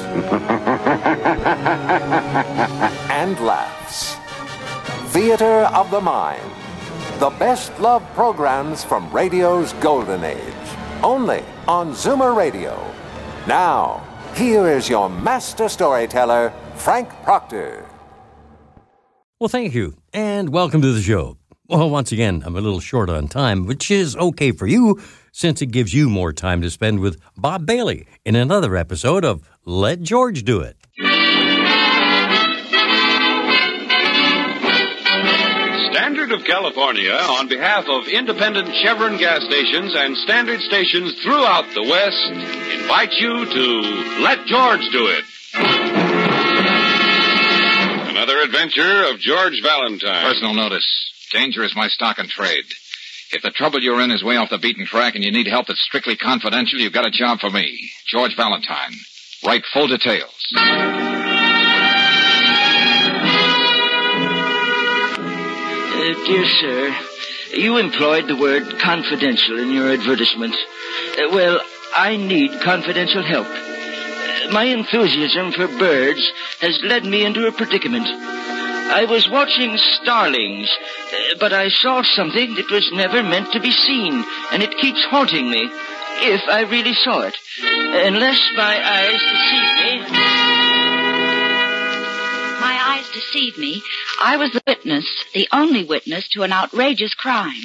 and laughs. Theater of the Mind. The best love programs from radio's golden age. Only on Zoomer Radio. Now, here is your master storyteller, Frank Proctor. Well, thank you, and welcome to the show. Well, once again, I'm a little short on time, which is okay for you since it gives you more time to spend with Bob Bailey in another episode of Let George Do It. Standard of California, on behalf of independent Chevron gas stations and standard stations throughout the West, invites you to Let George Do It. Another adventure of George Valentine. Personal notice. Danger is my stock and trade. If the trouble you're in is way off the beaten track and you need help that's strictly confidential, you've got a job for me. George Valentine. Write full details. Uh, dear sir, you employed the word confidential in your advertisement. Uh, well, I need confidential help. Uh, my enthusiasm for birds has led me into a predicament. I was watching starlings, uh, but I saw something that was never meant to be seen, and it keeps haunting me, if I really saw it. Unless my eyes deceive me. My eyes deceive me. I was the witness, the only witness to an outrageous crime.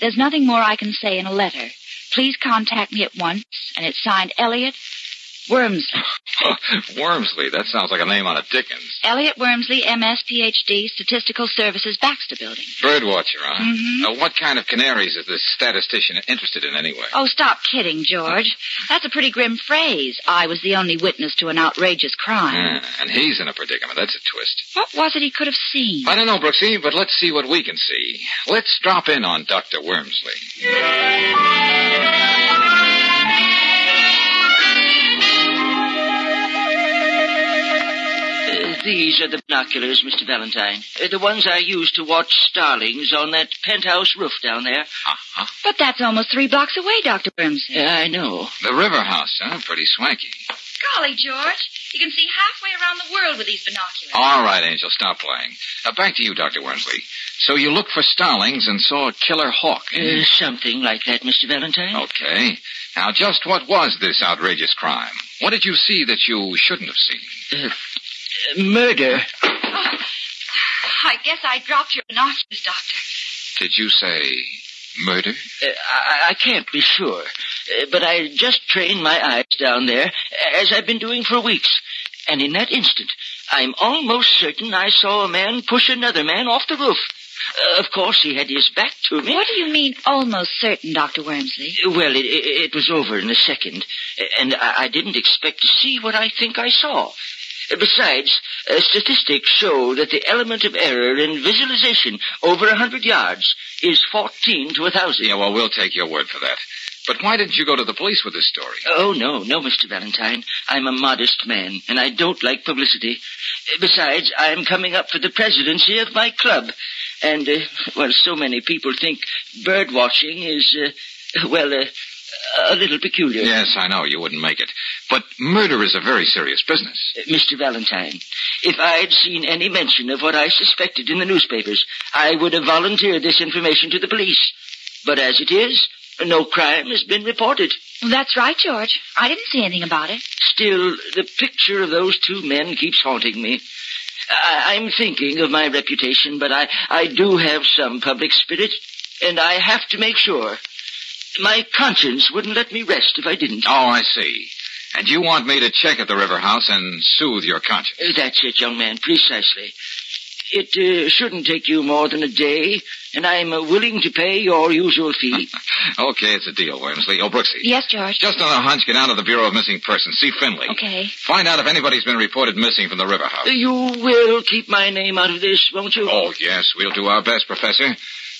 There's nothing more I can say in a letter. Please contact me at once, and it's signed Elliot Wormsley. Wormsley. That sounds like a name on a Dickens. Elliot Wormsley, MS, PhD, Statistical Services, Baxter Building. Birdwatcher, huh? Mhm. Uh, what kind of canaries is this statistician interested in anyway? Oh, stop kidding, George. That's a pretty grim phrase. I was the only witness to an outrageous crime. Yeah, and he's in a predicament. That's a twist. What was it he could have seen? I don't know, Brooksy, but let's see what we can see. Let's drop in on Dr. Wormsley. These are the binoculars, Mr. Valentine. Uh, the ones I used to watch starlings on that penthouse roof down there. Uh-huh. But that's almost three blocks away, Dr. Wormsley. Yeah, I know. The river house, huh? Pretty swanky. Golly, George. You can see halfway around the world with these binoculars. All right, Angel, stop playing. Uh, back to you, Dr. Wormsley. So you looked for starlings and saw a killer hawk. eh? Uh, something like that, Mr. Valentine. Okay. Now, just what was this outrageous crime? What did you see that you shouldn't have seen? Uh, murder. I guess I dropped your binoculars, Doctor. Did you say murder? Uh, I, I can't be sure, uh, but I just trained my eyes down there, as I've been doing for weeks. And in that instant, I'm almost certain I saw a man push another man off the roof. Uh, of course, he had his back to me. What do you mean, almost certain, Dr. Wormsley? Well, it, it, it was over in a second, and I, I didn't expect to see what I think I saw. Besides, uh, statistics show that the element of error in visualization over a hundred yards is 14 to a thousand. Yeah, well, we'll take your word for that. But why didn't you go to the police with this story? Oh, no, no, Mr. Valentine. I'm a modest man, and I don't like publicity. Besides, I'm coming up for the presidency of my club. And, uh, well, so many people think bird watching is, uh, well, uh, a little peculiar. Yes, I know you wouldn't make it. But murder is a very serious business. Uh, Mr. Valentine, if I'd seen any mention of what I suspected in the newspapers, I would have volunteered this information to the police. But as it is, no crime has been reported. That's right, George. I didn't see anything about it. Still, the picture of those two men keeps haunting me. I, I'm thinking of my reputation, but I, I do have some public spirit, and I have to make sure. My conscience wouldn't let me rest if I didn't. Oh, I see. And you want me to check at the river house and soothe your conscience? Uh, That's it, young man, precisely. It uh, shouldn't take you more than a day, and I'm uh, willing to pay your usual fee. okay, it's a deal, Wormsley. Oh, Brooksy. Yes, George. Just on a hunch, get out of the Bureau of Missing Persons. See Finley. Okay. Find out if anybody's been reported missing from the river house. You will keep my name out of this, won't you? Oh, yes, we'll do our best, Professor.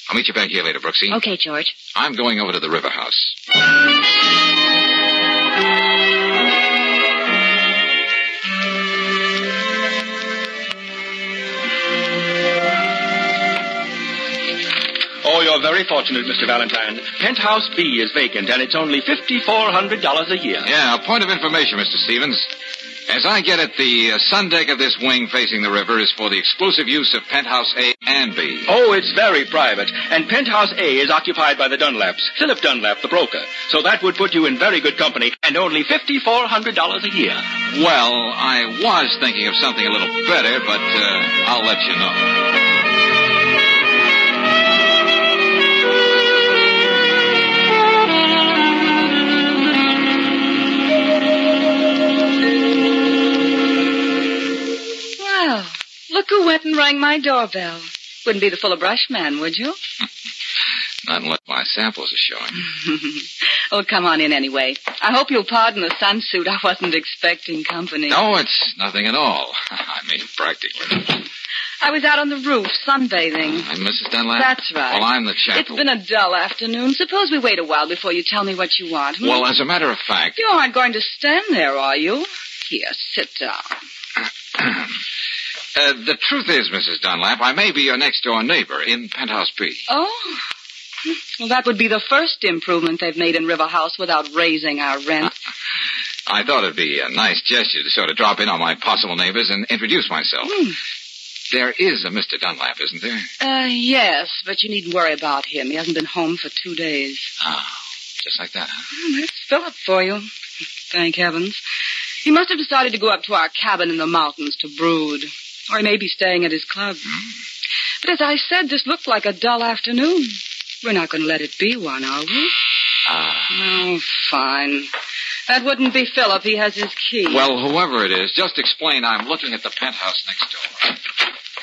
I'll meet you back here later, Brooksy. Okay, George. I'm going over to the river house. Oh, you're very fortunate, Mr. Valentine. Penthouse B is vacant, and it's only $5,400 a year. Yeah, a point of information, Mr. Stevens. As I get it, the uh, sun deck of this wing facing the river is for the exclusive use of Penthouse A and B. Oh, it's very private. And Penthouse A is occupied by the Dunlaps, Philip Dunlap, the broker. So that would put you in very good company, and only $5,400 a year. Well, I was thinking of something a little better, but uh, I'll let you know. Look who went and rang my doorbell. Wouldn't be the Fuller brush man, would you? Not unless my samples are showing. oh, come on in anyway. I hope you'll pardon the sunsuit. I wasn't expecting company. No, it's nothing at all. I mean, practically. I was out on the roof sunbathing. I'm Mrs. Dunlap? That's right. Well, I'm the It's chap. who- been a dull afternoon. Suppose we wait a while before you tell me what you want. hmm? Well, as a matter of fact, you aren't going to stand there, are you? Here, sit down. uh, the truth is, Mrs. Dunlap, I may be your next door neighbor in Penthouse B. Oh. Well, that would be the first improvement they've made in River House without raising our rent. I thought it'd be a nice gesture to sort of drop in on my possible neighbors and introduce myself. Hmm. There is a Mr. Dunlap, isn't there? Uh, yes, but you needn't worry about him. He hasn't been home for two days. Oh, just like that, huh? Oh, that's Philip for you. Thank heavens. He must have decided to go up to our cabin in the mountains to brood. Or he may be staying at his club. But as I said, this looked like a dull afternoon. We're not going to let it be one, are we? Ah. Oh, fine. That wouldn't be Philip. He has his key. Well, whoever it is, just explain I'm looking at the penthouse next door.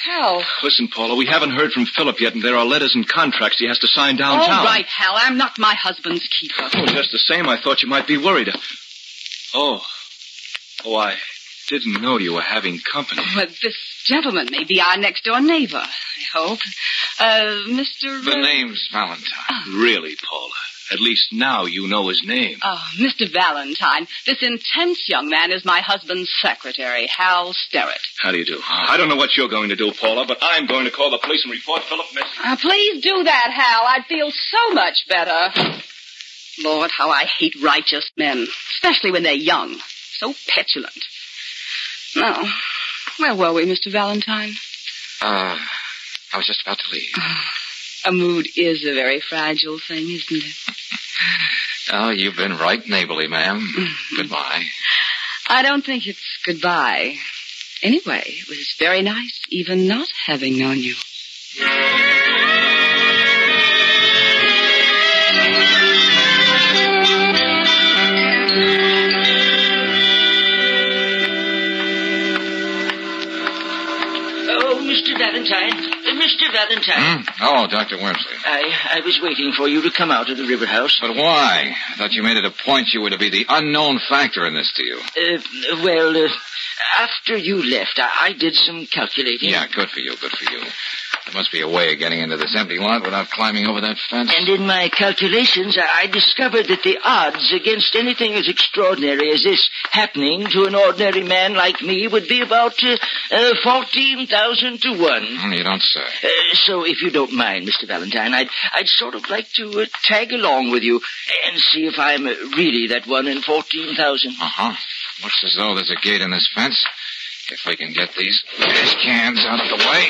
Hal. Listen, Paula, we haven't heard from Philip yet, and there are letters and contracts he has to sign downtown. All right, Hal. I'm not my husband's keeper. Oh, just the same, I thought you might be worried. Oh. Oh, I didn't know you were having company. Well, this gentleman may be our next door neighbor, I hope. Uh, Mr. The name's Valentine. Really, Paula? At least now you know his name. Oh, Mr. Valentine, this intense young man is my husband's secretary, Hal Sterrett. How do you do? I don't know what you're going to do, Paula, but I'm going to call the police and report Philip missing. Uh, please do that, Hal. I'd feel so much better. Lord, how I hate righteous men, especially when they're young. So petulant. Now, where were we, Mr. Valentine? Uh, I was just about to leave. A mood is a very fragile thing, isn't it? Oh, you've been right neighborly, ma'am. Goodbye. I don't think it's goodbye. Anyway, it was very nice, even not having known you. Valentine. Uh, Mr. Valentine. Hmm? Oh, Dr. Wormsley. I, I was waiting for you to come out of the river house. But why? I thought you made it a point you were to be the unknown factor in this deal. Uh, well, uh, after you left, I, I did some calculating. Yeah, good for you, good for you. There must be a way of getting into this empty lot without climbing over that fence. And in my calculations, I discovered that the odds against anything as extraordinary as this happening to an ordinary man like me would be about uh, uh, 14,000 to 1. Hmm, You don't say. Uh, so, if you don't mind, Mr. Valentine, I'd, I'd sort of like to uh, tag along with you and see if I'm uh, really that one in 14,000. Uh-huh. Looks as though there's a gate in this fence. If we can get these cans out of the way.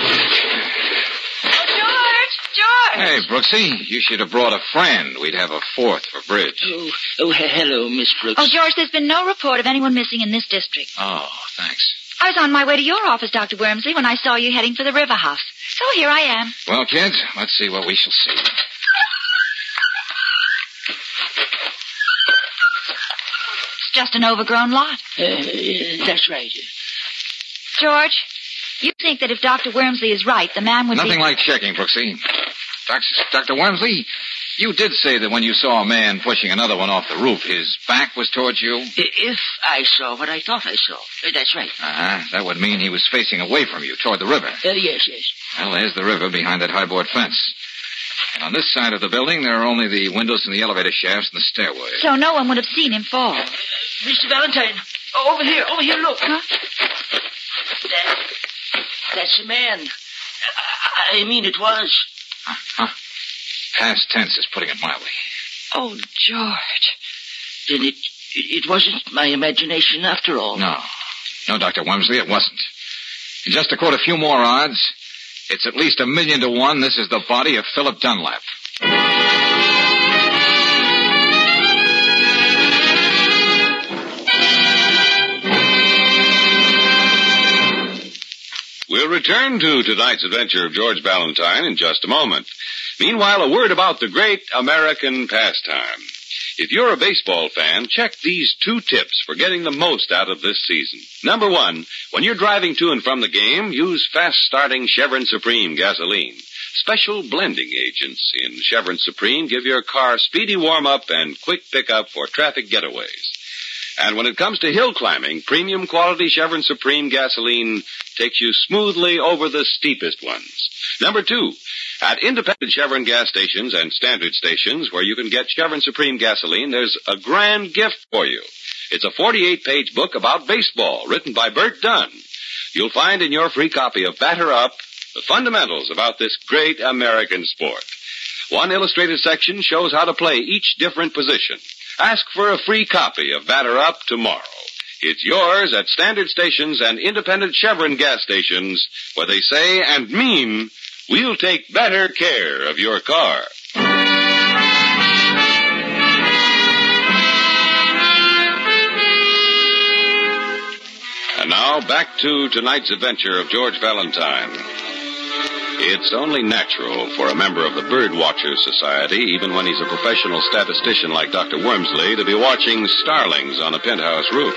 George! George! Hey, Brooksy, you should have brought a friend. We'd have a fourth for bridge. Oh, oh, hello, Miss Brooks. Oh, George, there's been no report of anyone missing in this district. Oh, thanks. I was on my way to your office, Dr. Wormsley, when I saw you heading for the river house. So here I am. Well, kids, let's see what we shall see. It's just an overgrown lot. Uh, that's right. George, you think that if Dr. Wormsley is right, the man would Nothing be... like checking, Brooksy. Dr. Dr. Wormsley, you did say that when you saw a man pushing another one off the roof, his back was towards you? If I saw what I thought I saw. Uh, That's right. Uh-huh. That would mean he was facing away from you, toward the river. Uh, yes, yes. Well, there's the river behind that high board fence. And on this side of the building, there are only the windows and the elevator shafts and the stairway. So no one would have seen him fall. Mr. Valentine, over here, over here, look. Huh? That, that's a man. I, I mean, it was. Huh? Past tense is putting it mildly. Oh, George. Then it, it wasn't my imagination after all. No. No, Dr. Wormsley, it wasn't. And just to quote a few more odds, it's at least a million to one this is the body of Philip Dunlap. We'll return to tonight's adventure of George Valentine in just a moment. Meanwhile, a word about the great American pastime. If you're a baseball fan, check these two tips for getting the most out of this season. Number one, when you're driving to and from the game, use fast starting Chevron Supreme gasoline. Special blending agents in Chevron Supreme give your car speedy warm up and quick pickup for traffic getaways. And when it comes to hill climbing, premium quality Chevron Supreme gasoline takes you smoothly over the steepest ones. Number two, at independent Chevron gas stations and standard stations where you can get Chevron Supreme gasoline, there's a grand gift for you. It's a 48 page book about baseball written by Bert Dunn. You'll find in your free copy of Batter Up the fundamentals about this great American sport. One illustrated section shows how to play each different position. Ask for a free copy of Batter Up tomorrow. It's yours at standard stations and independent Chevron gas stations where they say and mean, we'll take better care of your car. And now back to tonight's adventure of George Valentine. It's only natural for a member of the Bird Watchers Society, even when he's a professional statistician like Dr. Wormsley, to be watching starlings on a penthouse roof.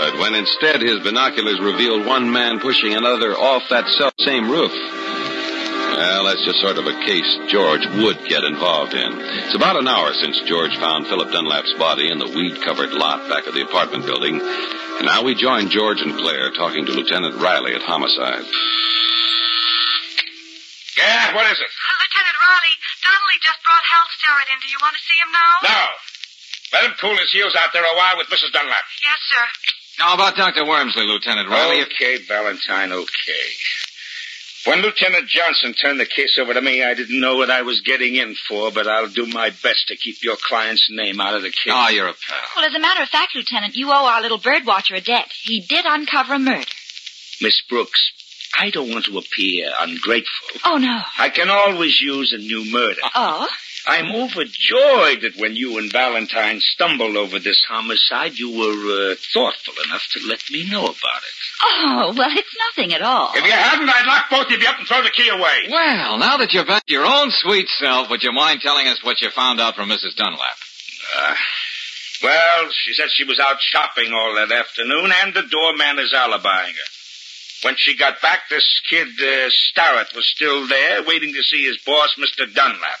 But when instead his binoculars revealed one man pushing another off that self same roof, well, that's just sort of a case George would get involved in. It's about an hour since George found Philip Dunlap's body in the weed covered lot back of the apartment building. And now we join George and Claire talking to Lieutenant Riley at Homicide. Yeah, what is it? Lieutenant Riley, Donnelly just brought Hal Starrett in. Do you want to see him now? No. Let him cool his heels out there a while with Mrs. Dunlap. Yes, sir. Now about Dr. Wormsley, Lieutenant Riley. Okay, Valentine, okay. When Lieutenant Johnson turned the case over to me, I didn't know what I was getting in for, but I'll do my best to keep your client's name out of the case. Ah, you're a pal. Well, as a matter of fact, Lieutenant, you owe our little bird watcher a debt. He did uncover a murder. Miss Brooks, I don't want to appear ungrateful. Oh, no. I can always use a new murder. Oh? I'm overjoyed that when you and Valentine stumbled over this homicide, you were uh, thoughtful enough to let me know about it. Oh, well, it's nothing at all. If you hadn't, I'd lock both of you up and throw the key away. Well, now that you're back to your own sweet self, would you mind telling us what you found out from Mrs. Dunlap? Uh, well, she said she was out shopping all that afternoon, and the doorman is alibying her. When she got back, this kid uh, Starrett was still there, waiting to see his boss, Mr. Dunlap.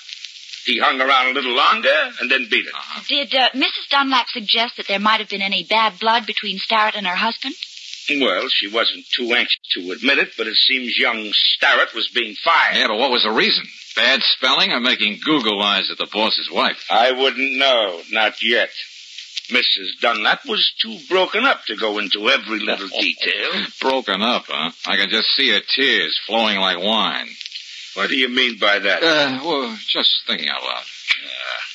He hung around a little longer and then beat it. Did uh, Mrs. Dunlap suggest that there might have been any bad blood between Starrett and her husband? Well, she wasn't too anxious to admit it, but it seems young Starrett was being fired. Yeah, but what was the reason? Bad spelling or making Google eyes at the boss's wife? I wouldn't know, not yet. Mrs. Dunlap was too broken up to go into every little detail. Broken up, huh? I can just see her tears flowing like wine. What do you mean by that? Uh, well, just thinking out loud.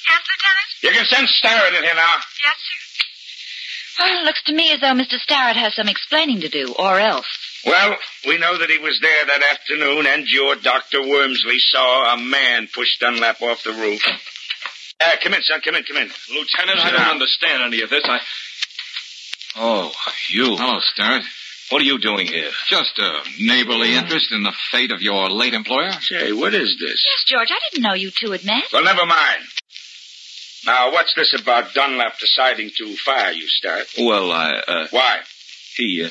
Yes, Lieutenant? You can send Starrett in here now. Yes, sir. Well, it looks to me as though Mr. Starrett has some explaining to do, or else. Well, we know that he was there that afternoon, and your Dr. Wormsley saw a man push Dunlap off the roof. Uh, come in, son. Come in, come in. Lieutenant, Sit I don't down. understand any of this. I. Oh, you. Hello, Starrett. What are you doing here? Just a neighborly interest in the fate of your late employer? Say, what is this? Yes, George, I didn't know you two had met. Well, never mind. Now, what's this about Dunlap deciding to fire you, Starrett? Well, I, uh, Why? he, uh,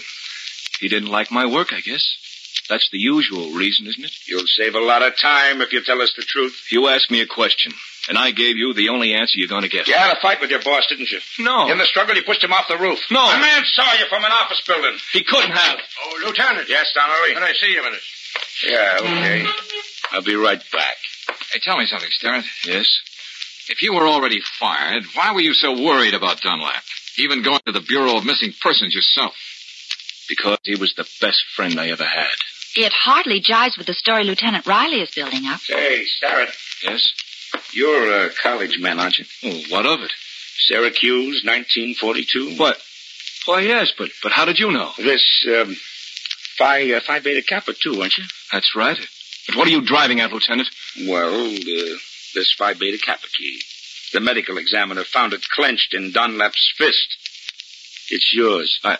he didn't like my work, I guess. That's the usual reason, isn't it? You'll save a lot of time if you tell us the truth. You asked me a question, and I gave you the only answer you're going to get. You had a fight with your boss, didn't you? No. In the struggle, you pushed him off the roof. No. A man saw you from an office building. He couldn't have. Oh, Lieutenant. Yes, Donnelly. Can I see you a minute? Yeah, okay. I'll be right back. Hey, tell me something, Starrett. Yes? If you were already fired, why were you so worried about Dunlap? Even going to the Bureau of Missing Persons yourself. Because he was the best friend I ever had. It hardly jives with the story Lieutenant Riley is building up. Say, Starrett, Yes? You're a college man, aren't you? Oh, what of it? Syracuse, 1942. What? Why, yes, but but how did you know? This, um, Phi, uh, Phi Beta Kappa, too, aren't you? That's right. But what are you driving at, Lieutenant? Well, uh, this Phi Beta Kappa key. The medical examiner found it clenched in Dunlap's fist. It's yours. I,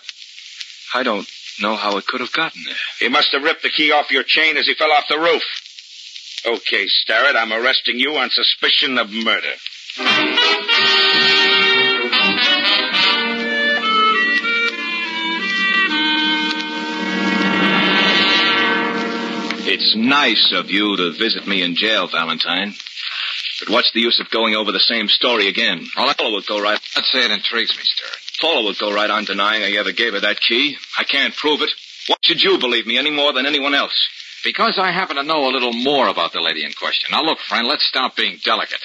I don't know how it could have gotten there. He must have ripped the key off your chain as he fell off the roof. Okay, Starrett, I'm arresting you on suspicion of murder. It's nice of you to visit me in jail, Valentine. But what's the use of going over the same story again? Paula would go right. Let's say it intrigues me, Starrett. Paula would go right on denying I ever gave her that key. I can't prove it. Why should you believe me any more than anyone else? Because I happen to know a little more about the lady in question. Now, look, friend, let's stop being delicate.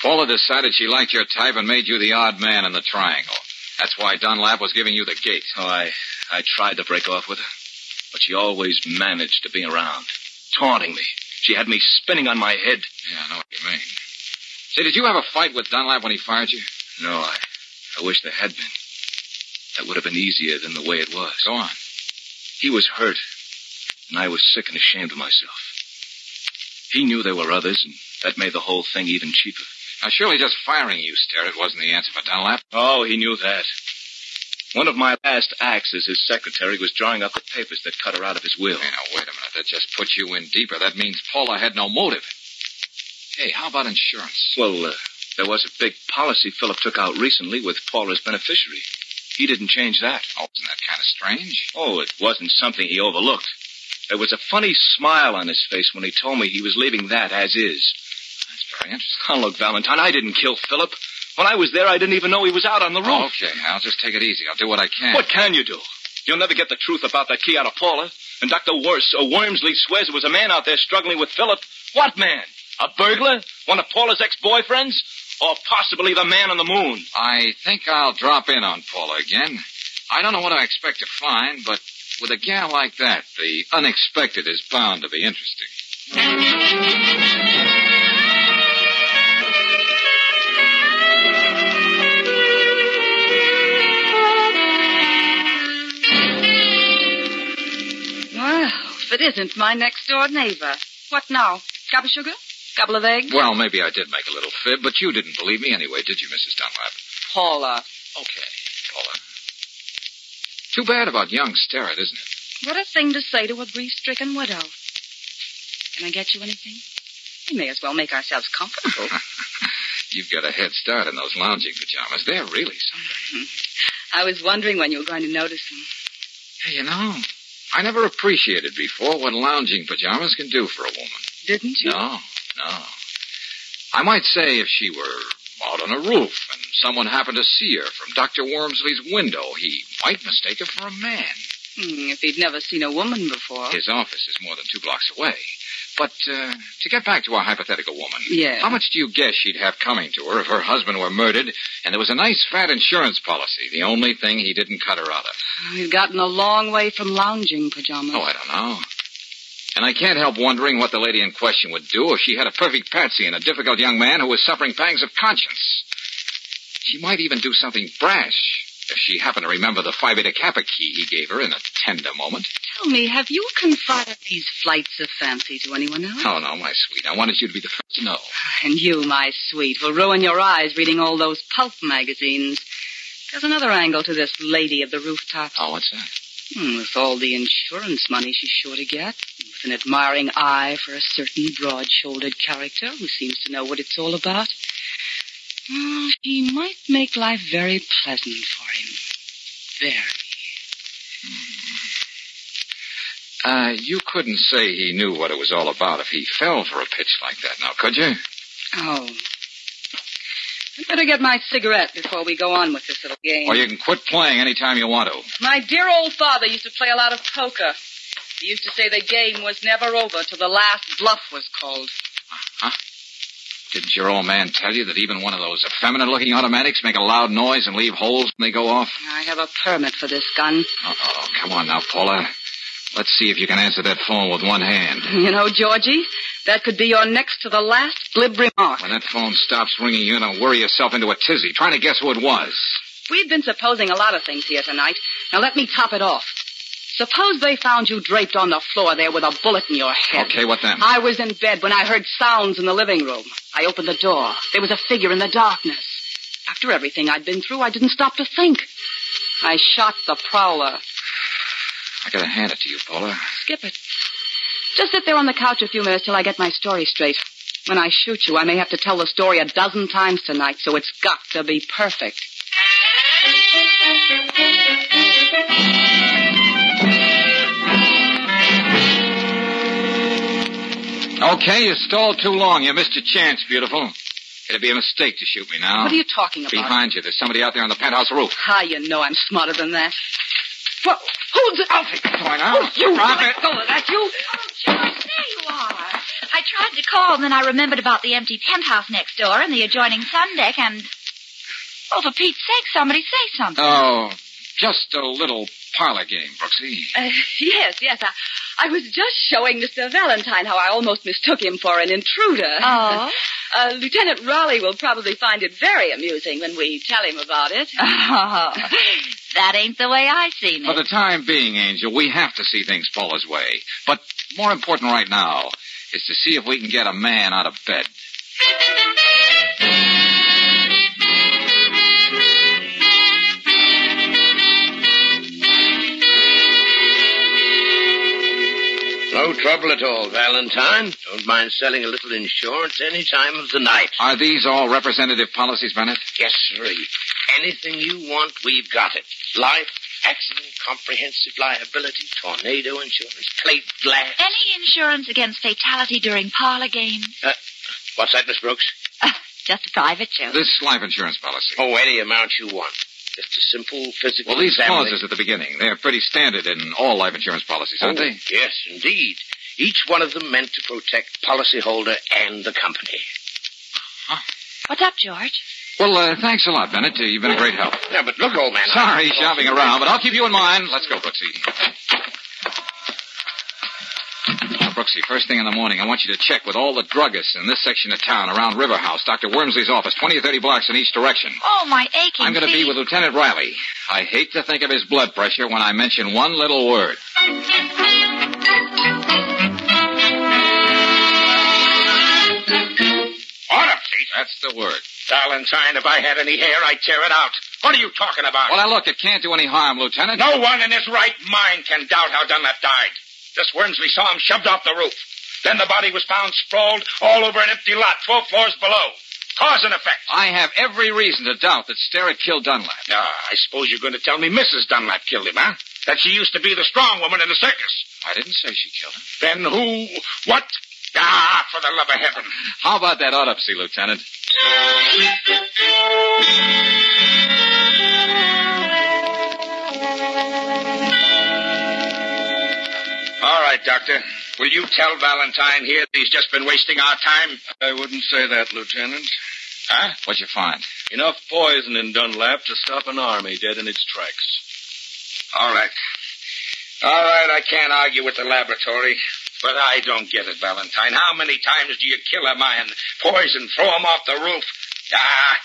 Paula decided she liked your type and made you the odd man in the triangle. That's why Dunlap was giving you the gate. Oh, I, I tried to break off with her, but she always managed to be around, taunting me. She had me spinning on my head. Yeah, I know what you mean. Say, did you have a fight with Dunlap when he fired you? No, I, I wish there had been. That would have been easier than the way it was. Go on. He was hurt, and I was sick and ashamed of myself. He knew there were others, and that made the whole thing even cheaper. Now, surely just firing you, Starrett, wasn't the answer for Dunlap. Oh, he knew that. One of my last acts as his secretary was drawing up the papers that cut her out of his will. Hey, now, wait a minute. That just puts you in deeper. That means Paula had no motive. Hey, how about insurance? Well, uh, there was a big policy Philip took out recently with Paula's beneficiary. He didn't change that. Oh, isn't that kind of strange? Oh, it wasn't something he overlooked. There was a funny smile on his face when he told me he was leaving that as is. That's very interesting. Oh, look, Valentine, I didn't kill Philip. When I was there, I didn't even know he was out on the roof. Okay, I'll just take it easy. I'll do what I can. What can you do? You'll never get the truth about that key out of Paula. And Dr. Wors, uh, Wormsley swears there was a man out there struggling with Philip. What man? A burglar? One of Paula's ex-boyfriends? Or possibly the man on the moon? I think I'll drop in on Paula again. I don't know what I expect to find, but with a gal like that, the unexpected is bound to be interesting. Well, if it isn't my next door neighbor. What now? Cup of sugar? Couple of eggs? Well, maybe I did make a little fib, but you didn't believe me anyway, did you, Mrs. Dunlap? Paula. Okay, Paula. Too bad about young Sterrett, isn't it? What a thing to say to a grief-stricken widow. Can I get you anything? We may as well make ourselves comfortable. You've got a head start in those lounging pajamas. They're really something. I was wondering when you were going to notice them. Hey, you know, I never appreciated before what lounging pajamas can do for a woman. Didn't you? No, no. I might say if she were out on a roof and someone happened to see her from Dr. Wormsley's window, he might mistake her for a man. Hmm, if he'd never seen a woman before. His office is more than two blocks away. But uh, to get back to our hypothetical woman, Yeah. how much do you guess she'd have coming to her if her husband were murdered and there was a nice fat insurance policy, the only thing he didn't cut her out of? We've gotten a long way from lounging pajamas. Oh, I don't know. And I can't help wondering what the lady in question would do if she had a perfect patsy and a difficult young man who was suffering pangs of conscience. She might even do something brash if she happened to remember the Phi Beta Kappa key he gave her in a tender moment. Tell me, have you confided these flights of fancy to anyone else? Oh, no, my sweet. I wanted you to be the first to know. And you, my sweet, will ruin your eyes reading all those pulp magazines. There's another angle to this lady of the rooftop. Oh, what's that? Hmm, with all the insurance money she's sure to get, with an admiring eye for a certain broad-shouldered character who seems to know what it's all about, well, she might make life very pleasant for him. Very. Uh, you couldn't say he knew what it was all about if he fell for a pitch like that, now, could you? Oh. I'd better get my cigarette before we go on with this little game. Or you can quit playing any time you want to. My dear old father used to play a lot of poker. He used to say the game was never over till the last bluff was called. Huh? Didn't your old man tell you that even one of those effeminate-looking automatics make a loud noise and leave holes when they go off? I have a permit for this gun. Uh-oh. Come on now, Paula. Let's see if you can answer that phone with one hand. You know, Georgie, that could be your next to the last glib remark. When that phone stops ringing, you're going to worry yourself into a tizzy, trying to guess who it was. We've been supposing a lot of things here tonight. Now let me top it off. Suppose they found you draped on the floor there with a bullet in your head. Okay, what then? I was in bed when I heard sounds in the living room. I opened the door. There was a figure in the darkness. After everything I'd been through, I didn't stop to think. I shot the prowler. I gotta hand it to you, Paula. Skip it. Just sit there on the couch a few minutes till I get my story straight. When I shoot you, I may have to tell the story a dozen times tonight, so it's got to be perfect. Okay, you stalled too long. You missed your chance, beautiful. It'd be a mistake to shoot me now. What are you talking about? Behind you, there's somebody out there on the penthouse roof. How you know I'm smarter than that? What? Who's it? I'll take the toy now. Oh, you Drop let it. go of that, you. Oh, George, there you are. I tried to call, and then I remembered about the empty penthouse next door and the adjoining sun deck, and. Oh, for Pete's sake, somebody say something. Oh, just a little parlor game, Brooksy. Uh, yes, yes. I, I was just showing Mr. Valentine how I almost mistook him for an intruder. Oh? Uh, Lieutenant Raleigh will probably find it very amusing when we tell him about it. Oh, that ain't the way I seen it. For the time being, Angel, we have to see things Paula's way. But more important right now is to see if we can get a man out of bed. No trouble at all, Valentine. Don't mind selling a little insurance any time of the night. Are these all representative policies, Bennett? Yes, sir. Anything you want, we've got it. Life, accident, comprehensive liability, tornado insurance, plate glass. Any insurance against fatality during parlor games? Uh, what's that, Miss Brooks? Just a private joke. This life insurance policy. Oh, any amount you want. Just a simple physical Well, these examination. clauses at the beginning, they're pretty standard in all life insurance policies, aren't Oh, they? Yes, indeed. Each one of them meant to protect policyholder and the company. What's up, George? Well, uh, thanks a lot, Bennett. Uh, You've been a great help. Yeah, but look, old man. Sorry, shopping around, but I'll keep you in mind. Let's go, Brooksy. Now, Brooksy, first thing in the morning, I want you to check with all the druggists in this section of town around River House, Dr. Wormsley's office, 20 or 30 blocks in each direction. Oh, my aching I'm going to be with Lieutenant Riley. I hate to think of his blood pressure when I mention one little word. Autopsy? That's the word. Valentine, if I had any hair, I'd tear it out. What are you talking about? Well, now look, it can't do any harm, Lieutenant. No one in his right mind can doubt how Dunlap died. This Wormsley saw him shoved off the roof. Then the body was found sprawled all over an empty lot, 12 floors below. Cause and effect. I have every reason to doubt that Sterrett killed Dunlap. Ah, I suppose you're going to tell me Mrs. Dunlap killed him, huh? That she used to be the strong woman in the circus. I didn't say she killed him. Then who? What? Ah, for the love of heaven. How about that autopsy, Lieutenant? All right, Doctor. Will you tell Valentine here that he's just been wasting our time? I wouldn't say that, Lieutenant. Huh? What'd you find? Enough poison in Dunlap to stop an army dead in its tracks. All right. All right, I can't argue with the laboratory. But I don't get it, Valentine. How many times do you kill a man, poison, throw him off the roof? Ah,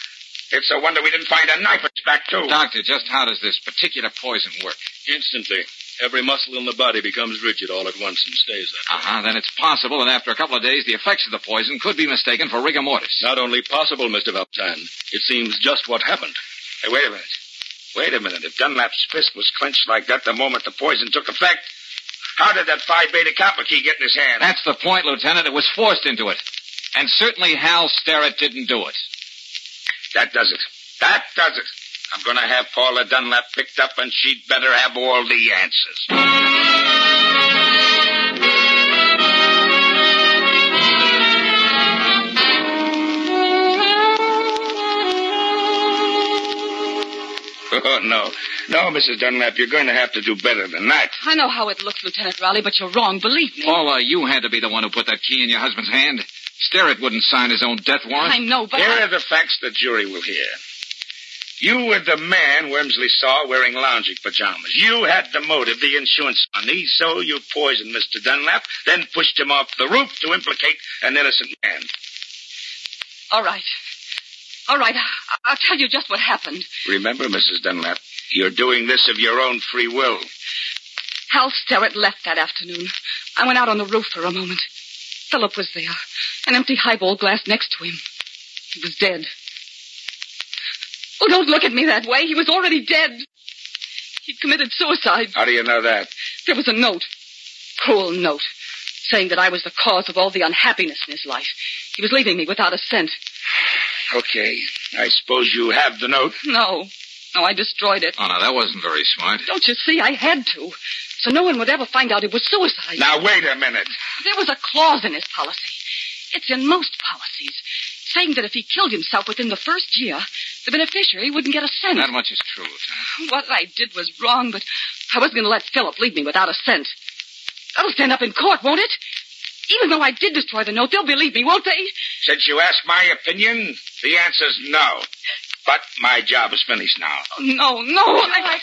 it's a wonder we didn't find a knife in his back, too. Doctor, just how does this particular poison work? Instantly, every muscle in the body becomes rigid all at once and stays that way. Uh-huh. Then it's possible that after a couple of days, the effects of the poison could be mistaken for rigor mortis. Not only possible, Mr. Valentine, it seems just what happened. Hey, wait a minute. Wait a minute. If Dunlap's fist was clenched like that the moment the poison took effect, how did that Phi Beta Kappa key get in his hand? That's the point, Lieutenant. It was forced into it. And certainly Hal Sterrett didn't do it. That does it. That does it. I'm going to have Paula Dunlap picked up, and she'd better have all the answers. Oh, no. No, Mrs. Dunlap, you're going to have to do better than that. I know how it looks, Lieutenant Raleigh, but you're wrong. Believe me. Paula, you had to be the one who put that key in your husband's hand. Sterrett wouldn't sign his own death warrant. I know, but Here I- are the facts the jury will hear. You were the man Wormsley saw wearing lounging pajamas. You had the motive, the insurance money, so you poisoned Mr. Dunlap, then pushed him off the roof to implicate an innocent man. All right. All right. I- I'll tell you just what happened. Remember, Mrs. Dunlap, you're doing this of your own free will. Hal Sterrett left that afternoon. I went out on the roof for a moment. Philip was there, an empty highball glass next to him. He was dead. Oh, don't look at me that way. He was already dead. He'd committed suicide. How do you know that? There was a note, cruel note, saying that I was the cause of all the unhappiness in his life. He was leaving me without a cent. Okay. I suppose you have the note. No, no, I destroyed it. Oh, no, that wasn't very smart. Don't you see? I had to. So no one would ever find out it was suicide. Now, wait a minute. There was a clause in his policy. It's in most policies, saying that if he killed himself within the first year, the beneficiary wouldn't get a cent. That much is true, Lieutenant. What I did was wrong, but I wasn't going to let Philip leave me without a cent. That'll stand up in court, won't it? Even though I did destroy the note, they'll believe me, won't they? Since you asked my opinion, the answer's no. But my job is finished now. Oh, no, no. I...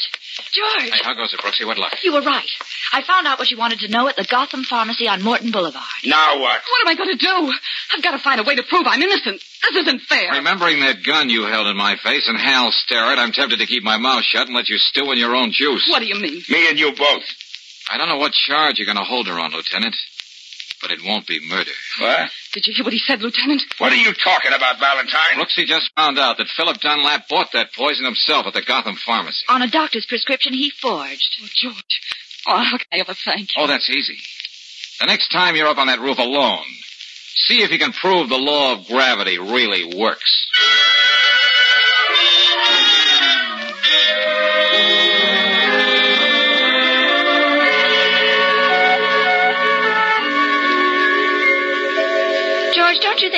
George, Hey, how goes it, Brooksy? What luck? you were right. I found out what you wanted to know at the Gotham Pharmacy on Morton Boulevard. Now what? What am I going to do? I've got to find a way to prove I'm innocent. This isn't fair. Remembering that gun you held in my face and Hal Sterrett, I'm tempted to keep my mouth shut and let you stew in your own juice. What do you mean? Me and you both. I don't know what charge you're going to hold her on, Lieutenant, but it won't be murder. What? Did you hear what he said, Lieutenant? What are you talking about, Valentine? Brooksy just found out that Philip Dunlap bought that poison himself at the Gotham Pharmacy. On a doctor's prescription he forged. Oh, George. Oh, how can I ever thank you? Oh, that's easy. The next time you're up on that roof alone, see if you can prove the law of gravity really works.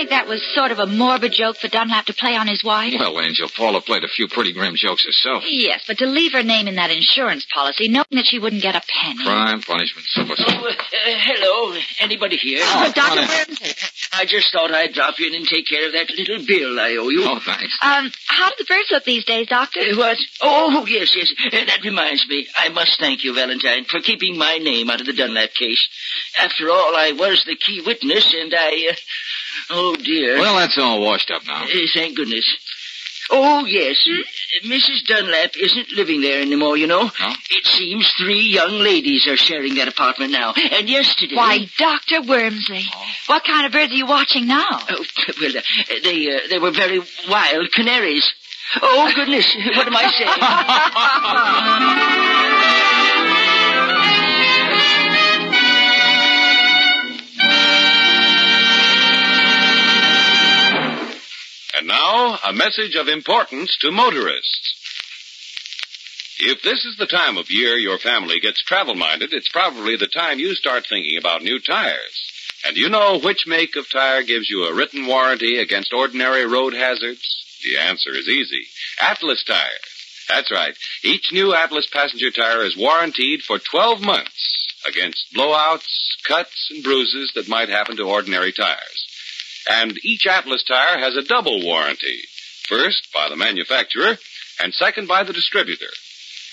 Think that was sort of a morbid joke for Dunlap to play on his wife? Well, Angel, Paula played a few pretty grim jokes herself. Yes, but to leave her name in that insurance policy, knowing that she wouldn't get a penny. Crime, punishment, simple. Oh, uh, hello. Anybody here? Oh, Dr. come. Burns. I just thought I'd drop in and take care of that little bill I owe you. Oh, thanks. Um, how do the birds look these days, Doctor? Uh, What? Oh, yes, yes. Uh, that reminds me. I must thank you, Valentine, for keeping my name out of the Dunlap case. After all, I was the key witness, and I. Uh, oh, dear. Well, that's all washed up now. Uh, thank goodness. Oh, yes. Uh, Mrs. Dunlap isn't living there anymore, you know. No? It seems three young ladies are sharing that apartment now. And yesterday. Why, Dr. Wormsley. What kind of birds are you watching now? Oh, well, uh, they, uh, they were very wild canaries. Oh, goodness. What am I saying? And now, a message of importance to motorists. If this is the time of year your family gets travel minded, it's probably the time you start thinking about new tires. And you know which make of tire gives you a written warranty against ordinary road hazards? The answer is easy. Atlas tires. That's right. Each new Atlas passenger tire is warranted for 12 months against blowouts, cuts, and bruises that might happen to ordinary tires. And each Atlas tire has a double warranty. First, by the manufacturer, and second, by the distributor.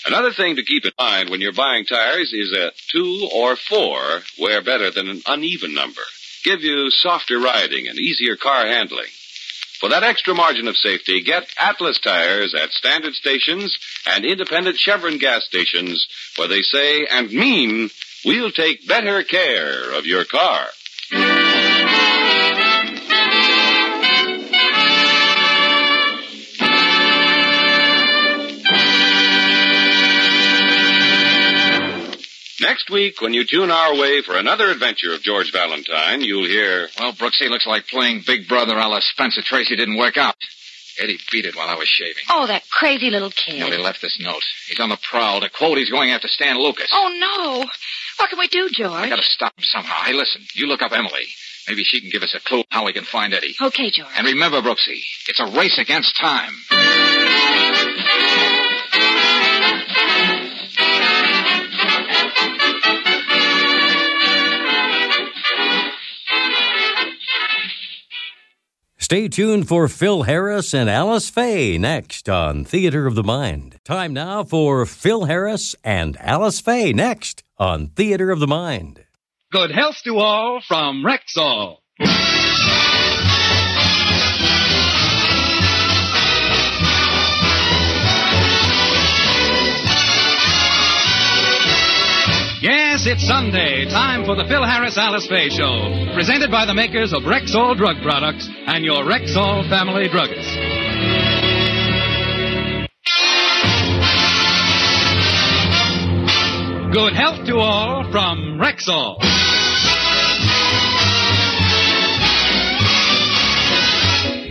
Another thing to keep in mind when you're buying tires is a two or four wear better than an uneven number. Give you softer riding and easier car handling. For that extra margin of safety, get Atlas tires at standard stations and independent Chevron gas stations where they say and mean, we'll take better care of your car. Next week, when you tune our way for another adventure of George Valentine, you'll hear. Well, Brooksy looks like playing Big Brother a la Spencer Tracy didn't work out. Eddie beat it while I was shaving. Oh, that crazy little kid. You he left this note. He's on the prowl. To quote, he's going after Stan Lucas. Oh, no. What can we do, George? I gotta stop him somehow. Hey, listen, you look up Emily. Maybe she can give us a clue how we can find Eddie. Okay, George. And remember, Brooksy, it's a race against time. Stay tuned for Phil Harris and Alice Faye next on Theater of the Mind. Time now for Phil Harris and Alice Faye next on Theater of the Mind. Good health to all from Rexall. Yes, it's Sunday. Time for the Phil Harris Alice Faye Show. Presented by the makers of Rexall Drug Products and your Rexall family druggist. Good health to all from Rexall.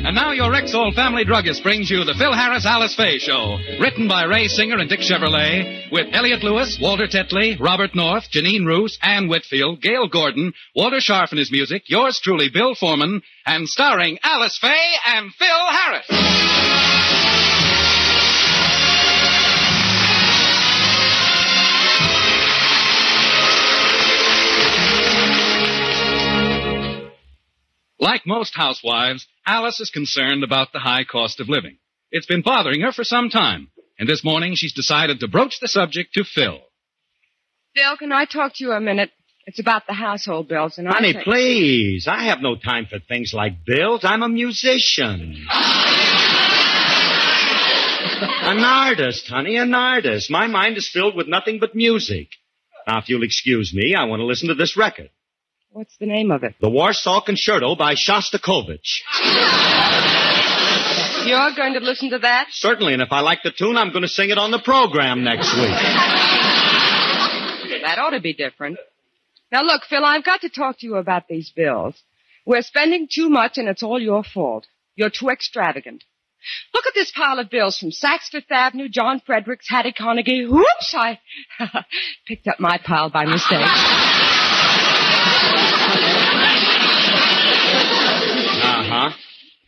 And now your Rexall family druggist brings you the Phil Harris Alice Faye Show. Written by Ray Singer and Dick Chevillat, with Elliott Lewis, Walter Tetley, Robert North, Jeanine Roos, Ann Whitfield, Gale Gordon, Walter Scharf and his music, yours truly, Bill Forman, and starring Alice Faye and Phil Harris. Like most housewives, Alice is concerned about the high cost of living. It's been bothering her for some time, and this morning she's decided to broach the subject to Phil. Phil, can I talk to you a minute? It's about the household bills, and I Honey, think- please. I have no time for things like bills. I'm a musician. an artist, honey, an artist. My mind is filled with nothing but music. Now, if you'll excuse me, I want to listen to this record. What's the name of it? The Warsaw Concerto by Shostakovich. You're going to listen to that? Certainly, and if I like the tune, I'm going to sing it on the program next week. That ought to be different. Now look, Phil, I've got to talk to you about these bills. We're spending too much and it's all your fault. You're too extravagant. Look at this pile of bills from Saks Fifth Avenue, John Fredericks, Hattie Carnegie. Whoops, I picked up my pile by mistake.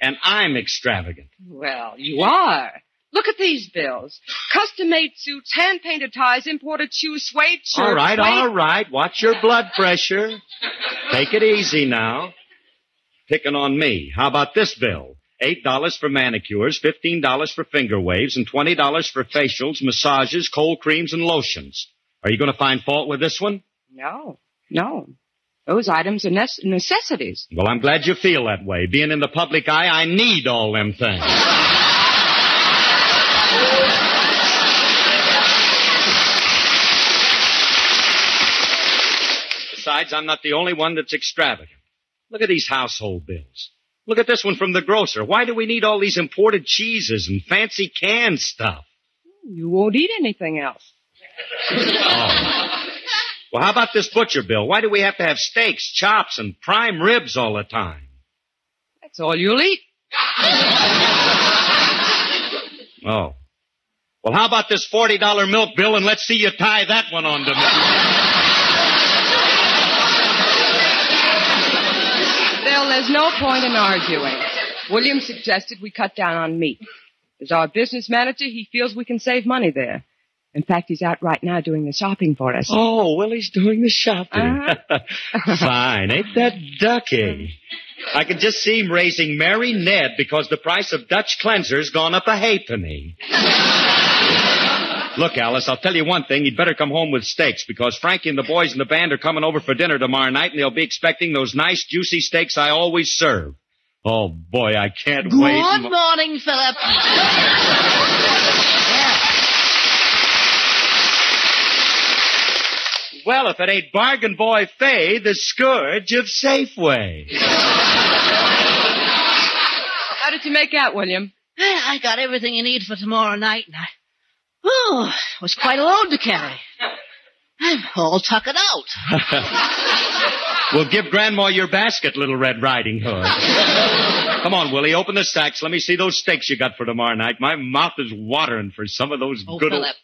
And I'm extravagant. Well, you are. Look at these bills. Custom-made suits, hand-painted ties, imported shoes, suede shirts. All right, suede- all right. Watch your blood pressure. Take it easy now. Picking on me. How about this bill? Eight dollars for manicures, fifteen dollars for finger waves, and twenty dollars for facials, massages, cold creams, and lotions. Are you going to find fault with this one? No, no. Those items are nece- necessities. Well, I'm glad you feel that way. Being in the public eye, I need all them things. Besides, I'm not the only one that's extravagant. Look at these household bills. Look at this one from the grocer. Why do we need all these imported cheeses and fancy canned stuff? You won't eat anything else. Oh. Well, how about this butcher bill? Why do we have to have steaks, chops, and prime ribs all the time? That's all you'll eat. Oh. Well, how about this $40 milk bill and let's see you tie that one on to me. Bill, there's no point in arguing. William suggested we cut down on meat. As our business manager, he feels we can save money there. In fact, he's out right now doing the shopping for us. Oh, Willie's doing the shopping. Uh-huh. Fine. Ain't that ducky? I can just see him raising Mary Ned because the price of Dutch cleanser's gone up a halfpenny. Look, Alice, I'll tell you one thing. You'd better come home with steaks because Frankie and the boys in the band are coming over for dinner tomorrow night and they'll be expecting those nice, juicy steaks I always serve. Oh, boy, I can't Good wait. Good morning, Philip. Well, if it ain't Bargain Boy Faye, the scourge of Safeway. How did you make out, William? Eh, I got everything you need for tomorrow night, and I. Oh, it was quite a load to carry. I'm all tuckered out. well, give Grandma your basket, Little Red Riding Hood. Come on, Willie, open the sacks. Let me see those steaks you got for tomorrow night. My mouth is watering for some of those Oh, good old... Philip,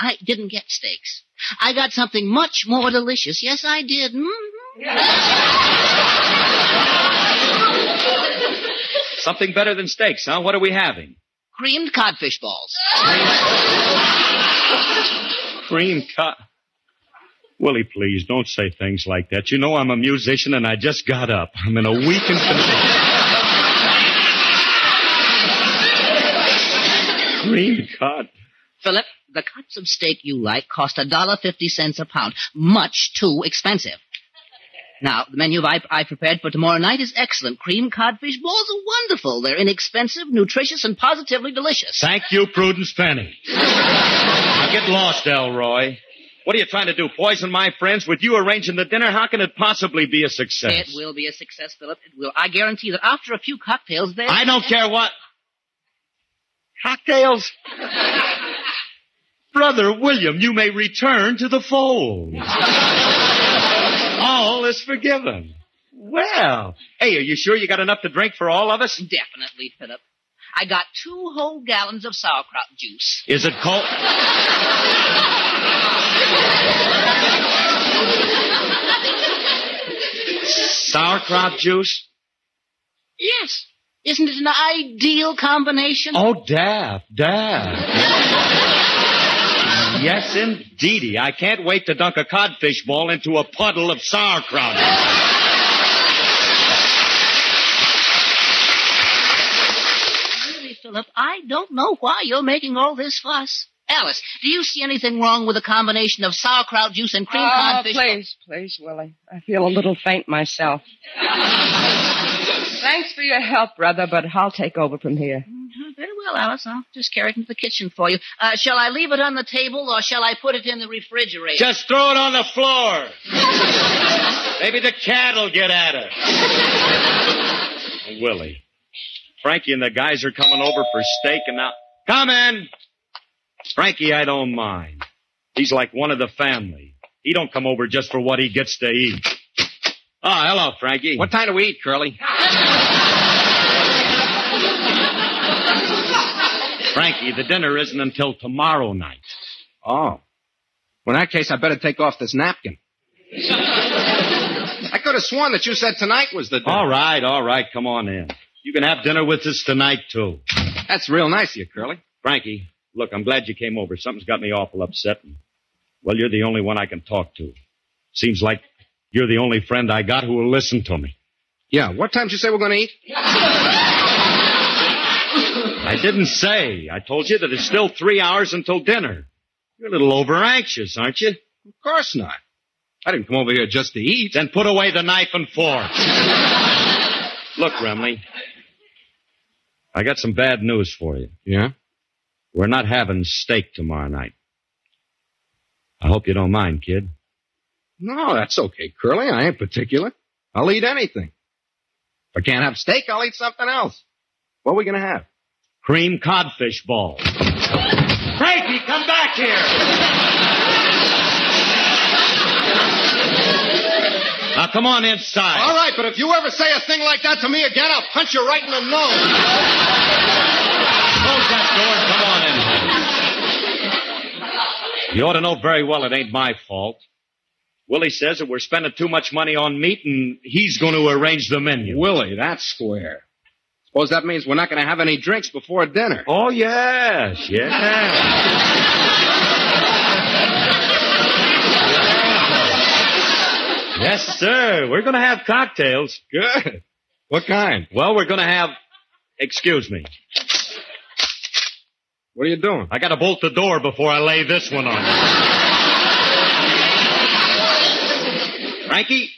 I didn't get steaks. I got something much more delicious. Yes, I did. Mm-hmm. Something better than steaks, huh? What are we having? Creamed codfish balls. Creamed cod. Willie, please don't say things like that. You know I'm a musician and I just got up. I'm in a weakened condition. Creamed cod. Philip, the cuts of steak you like cost a dollar fifty cents a pound. Much too expensive. Now, the menu I, I prepared for tomorrow night is excellent. Cream codfish balls are wonderful. They're inexpensive, nutritious, and positively delicious. Thank you, Prudence Penny. now get lost, Elroy. What are you trying to do? Poison my friends? With you arranging the dinner, how can it possibly be a success? It will be a success, Philip. It will. I guarantee that after a few cocktails, there. I don't care what. Cocktails? Brother William, you may return to the fold. all is forgiven. Well, hey, are you sure you got enough to drink for all of us? Definitely, Philip. I got two whole gallons of sauerkraut juice. Is it cold? Sauerkraut juice? Yes. Isn't it an ideal combination? Oh, Daff, Daff. yes, indeedy. I can't wait to dunk a codfish ball into a puddle of sauerkraut. Really, Philip, I don't know why you're making all this fuss. Alice, do you see anything wrong with a combination of sauerkraut juice and cream Oh, codfish? please, please, Willie. I feel a little faint myself. Thanks for your help, brother, but I'll take over from here. Mhm, Very well, Alice. I'll just carry it into the kitchen for you. Uh, shall I leave it on the table or shall I put it in the refrigerator? Just throw it on the floor. Maybe the cat'll get at her. Willie. Frankie and the guys are coming over for steak and now. Come in. Frankie, I don't mind. He's like one of the family. He don't come over just for what he gets to eat. Oh, hello, Frankie. What time do we eat, Curly? Frankie, the dinner isn't until tomorrow night. Oh. Well, in that case, I better take off this napkin. I could have sworn that you said tonight was the dinner. All right, all right, come on in. You can have dinner with us tonight, too. That's real nice of you, Curly. Frankie, look, I'm glad you came over. Something's got me awful upset. And, well, you're the only one I can talk to. Seems like you're the only friend I got who will listen to me. Yeah, what time did you say we're going to eat? I didn't say. I told you that it's still three hours until dinner. You're a little over anxious, aren't you? Of course not. I didn't come over here just to eat. Then put away the knife and fork. Look, Remley. I got some bad news for you. Yeah? We're not having steak tomorrow night. I hope you don't mind, kid. No, that's okay, Curly. I ain't particular. I'll eat anything. If I can't have steak, I'll eat something else. What are we going to have? Cream codfish balls. Frankie, come back here! Now come on inside. All right, but if you ever say a thing like that to me again, I'll punch you right in the nose. Close that door and come on in. You ought to know very well it ain't my fault. Willie says that we're spending too much money on meat and he's going to arrange the menu. Willie, that's square. Suppose that means we're not going to have any drinks before dinner. Oh, yes, yes. Yes, sir. We're going to have cocktails. Good. What kind? Well, we're going to have. Excuse me. What are you doing? I got to bolt the door before I lay this one on you. Frankie,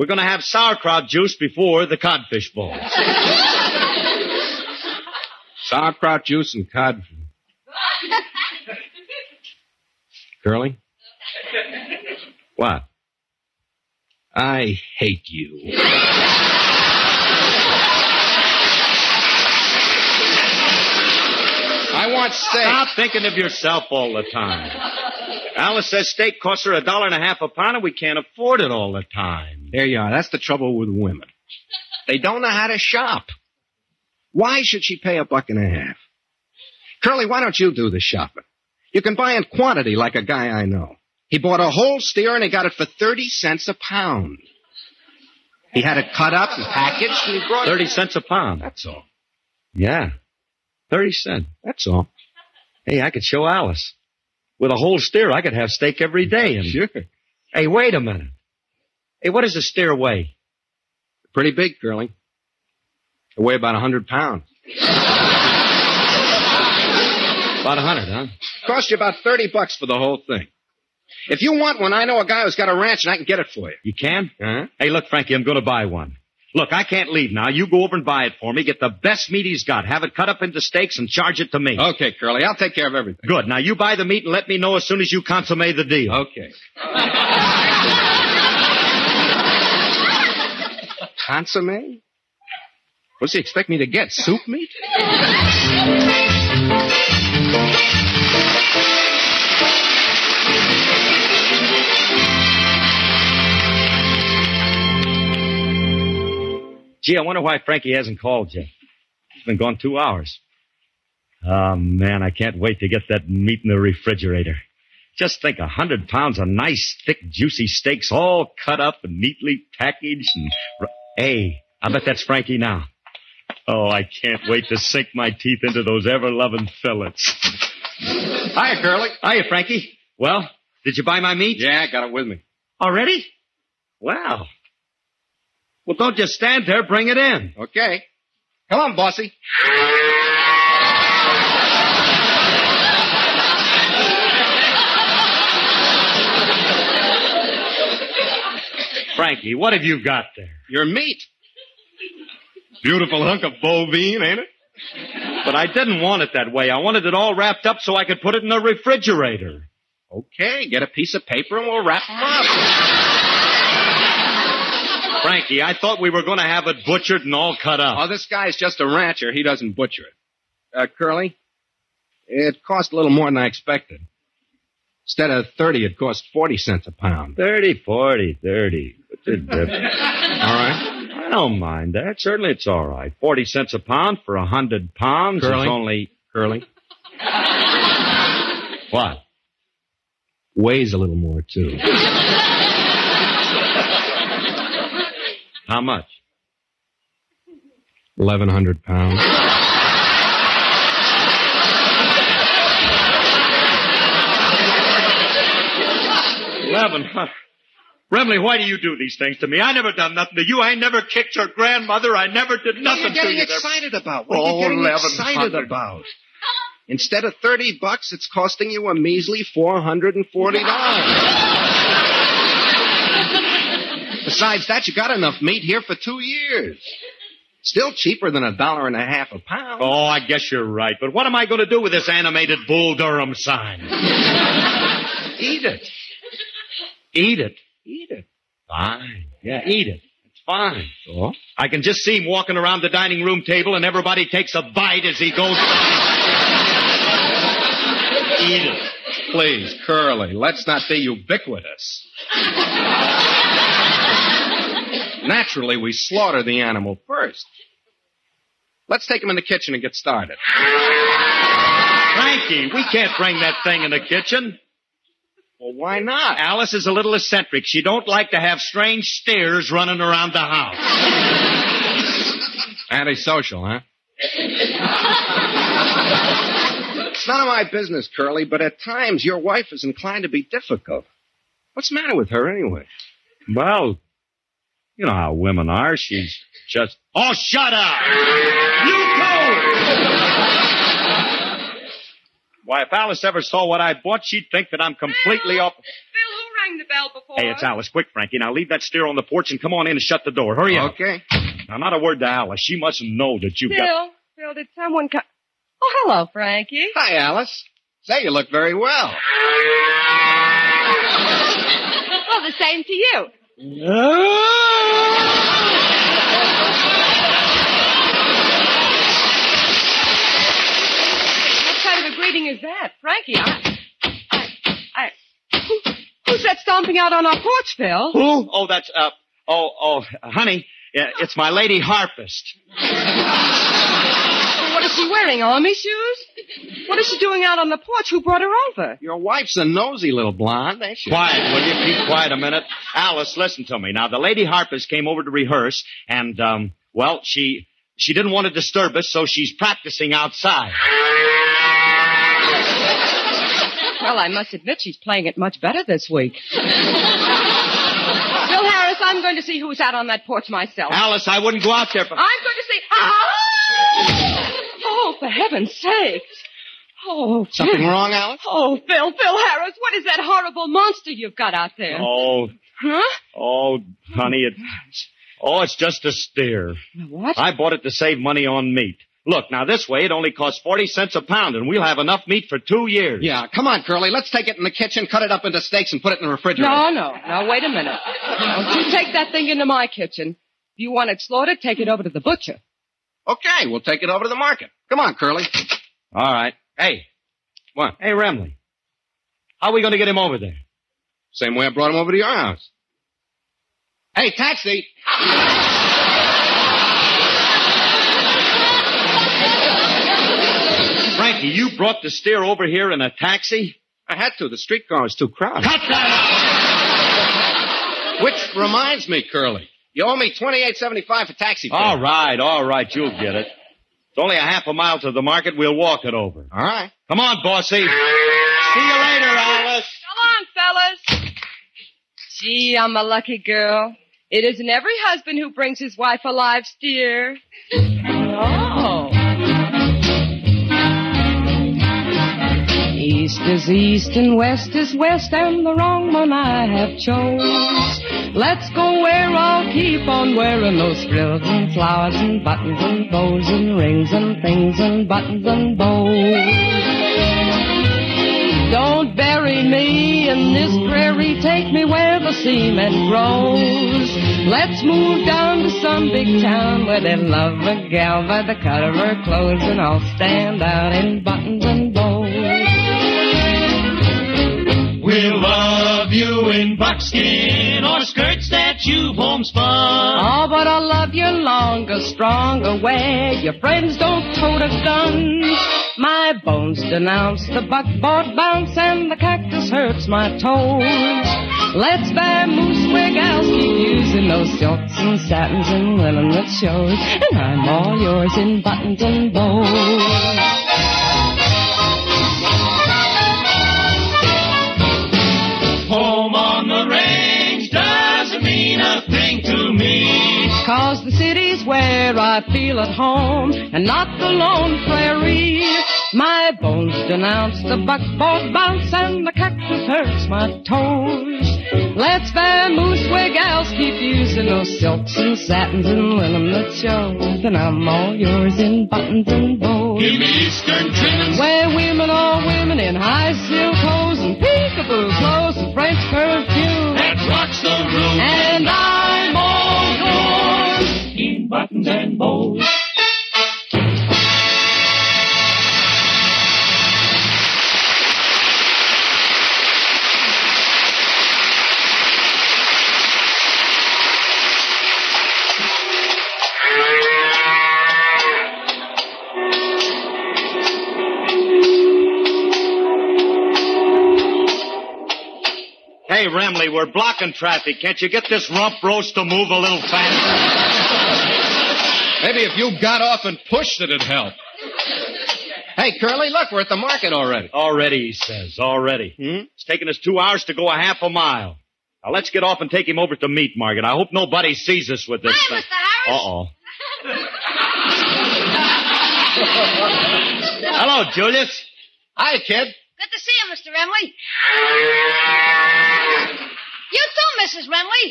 we're going to have sauerkraut juice before the codfish balls. Sauerkraut juice and cod. Curly? What? I hate you. I want steak. Stop thinking of yourself all the time. Alice says steak costs her a dollar and a half a pound and we can't afford it all the time. There you are. That's the trouble with women. They don't know how to shop. Why should she pay a buck and a half? Curly, why don't you do the shopping? You can buy in quantity like a guy I know. He bought a whole steer and he got it for 30 cents a pound. He had it cut up and packaged and he brought it. 30 cents a pound. That's all. Yeah. 30 cents. That's all. Hey, I could show Alice. With a whole steer, I could have steak every day. And... Sure. Hey, wait a minute. Hey, what does a steer weigh? Pretty big, Curly. They weigh about a hundred pounds. About a hundred, huh? Cost you about thirty bucks for the whole thing. If you want one, I know a guy who's got a ranch and I can get it for you. You can? Uh-huh. Hey, look, Frankie, I'm going to buy one. Look, I can't leave now. You go over and buy it for me. Get the best meat he's got. Have it cut up into steaks and charge it to me. Okay, Curly, I'll take care of everything. Good. Now you buy the meat and let me know as soon as you consummate the deal. Okay. Consomme? Eh? What's he expect me to get? Soup meat? Gee, I wonder why Frankie hasn't called yet. He's been gone two hours. Oh, man, I can't wait to get that meat in the refrigerator. Just think, a hundred pounds of nice, thick, juicy steaks all cut up and neatly packaged and... Hey, I bet that's Frankie now. Oh, I can't wait to sink my teeth into those ever-loving fillets. Hiya, Curly. Hiya, Frankie. Well, did you buy my meat? Yeah, I got it with me. Already? Wow. Well, don't just stand there. Bring it in. Okay. Come on, bossy. Frankie, what have you got there? Your meat. Beautiful hunk of bovine, ain't it? But I didn't want it that way. I wanted it all wrapped up so I could put it in the refrigerator. Okay, get a piece of paper and we'll wrap them up. Frankie, I thought we were going to have it butchered and all cut up. Oh, this guy's just a rancher. He doesn't butcher it. Uh, Curly, it cost a little more than I expected. Instead of 30, it cost 40 cents a pound. 30, 40, 30. What's the difference? All right. I don't mind that. Certainly it's all right. 40 cents a pound for a 100 pounds Curly? is only... Curly, What? weighs a little more, too. How much? 1,100 pounds. Eleven. Huh. Remley, why do you do these things to me? I never done nothing to you. I never kicked your grandmother. I never did nothing What are you getting to you. there. excited about? What are Oh, you getting 1100. excited about? Instead of 30 bucks, it's costing you a measly $440. Besides that, you got enough meat here for two years. Still cheaper than a dollar and a half a pound. Oh, I guess you're right. But what am I going to do with this animated Bull Durham sign? Eat it. Eat it. Eat it. Fine. Yeah, eat it. It's fine. So? I can just see him walking around the dining room table and everybody takes a bite as he goes. Eat it. Please, Curly, let's not be ubiquitous. Naturally, we slaughter the animal first. Let's take him in the kitchen and get started. Frankie, we can't bring that thing in the kitchen. Well, why not? Alice is a little eccentric. She don't like to have strange stares running around the house. Antisocial, huh? it's none of my business, Curly, but at times your wife is inclined to be difficult. What's the matter with her, anyway? Well, you know how women are. She's just. Oh, shut up! You go! Why, if Alice ever saw what I bought, she'd think that I'm completely off. Bill, who rang the bell before? Hey, it's Alice. Quick, Frankie. Now leave that steer on the porch and come on in and shut the door. Hurry up. Okay. Now, not a word to Alice. She mustn't know that you've Bill, got. Bill, did someone come? Oh, hello, Frankie. Hi, Alice. Say, you look very well. Well, the same to you. What is that, Frankie? I, I, I who, who's that stomping out on our porch, Bill? Who? Oh, that's, uh, oh, oh, honey, it's my lady harpist. What is she wearing? Army shoes? What is she doing out on the porch? Who brought her over? Your wife's a nosy little blonde, ain't she? Quiet, will you? Keep quiet a minute. Alice, listen to me. Now, the lady harpist came over to rehearse, and, um, well, she, she didn't want to disturb us, so she's practicing outside. Well, I must admit she's playing it much better this week. Bill Harris, I'm going to see who's out on that porch myself. Alice, I wouldn't go out there for... I'm going to see. Ah! Oh, for heaven's sakes. Oh, Something wrong, Alice? Oh, Phil, Phil Harris, what is that horrible monster you've got out there? Oh, Huh? oh, honey, it, oh, it's just a steer. What? I bought it to save money on meat. Look, now this way it only costs 40 cents a pound and we'll have enough meat for two years. Yeah, come on, Curly. Let's take it in the kitchen, cut it up into steaks, and put it in the refrigerator. No, no. Now, wait a minute. Don't you take that thing into my kitchen. If you want it slaughtered, take it over to the butcher. Okay, we'll take it over to the market. Come on, Curly. All right. Hey, what? Hey, Remley. How are we going to get him over there? Same way I brought him over to your house. Hey, taxi! You brought the steer over here in a taxi? I had to. The streetcar was too crowded. Cut that out! Which reminds me, Curly. You owe me twenty-eight seventy-five for taxi fare. All right, all right, you'll get it. It's only a half a mile to the market. We'll walk it over. All right. Come on, bossy. See you later, Alice. Come on, fellas. Gee, I'm a lucky girl. It isn't every husband who brings his wife a live steer. East is east and west is west and the wrong one I have chose. Let's go where I'll keep on wearing those frills and flowers and buttons and bows and rings and things and buttons and bows. Don't bury me in this prairie, take me where the cement grows. Let's move down to some big town where they love a gal by the cut of her clothes and I'll stand out in buttons and bows. We'll love you in buckskin or skirts that you've homespun. Oh, but I'll love you longer, stronger, where your friends don't tote a gun. My bones denounce the buckboard bounce and the cactus hurts my toes. Let's vamoose where gals keep using those silks and satins and linen that shows. And I'm all yours in buttons and bows. Cause the city's where I feel at home and not the lone prairie. My bones denounce the buckboard bounce and the cactus hurts my toes. Let's vamoose where gals keep using those silks and satins and linen that shows. And I'm all yours in buttons and bows. Give me eastern trimmings. Where women are women in high silk hose and peekaboo clothes and French perfume. That rocks the room. And I'm all buttons and bows. Hey, Remley, we're blocking traffic. Can't you get this rump roast to move a little faster? Maybe if you got off and pushed it, it'd help. Hey, Curly, look, we're at the market already. Already, he says. Already. Hmm? It's taken us two hours to go a half a mile. Now let's get off and take him over to meat market. I hope nobody sees us with this Hi, thing. Mr. Harris. Uh-oh. Hello, Julius. Hi, kid. Good to see you, Mr. Remley. You too, Mrs. Remley.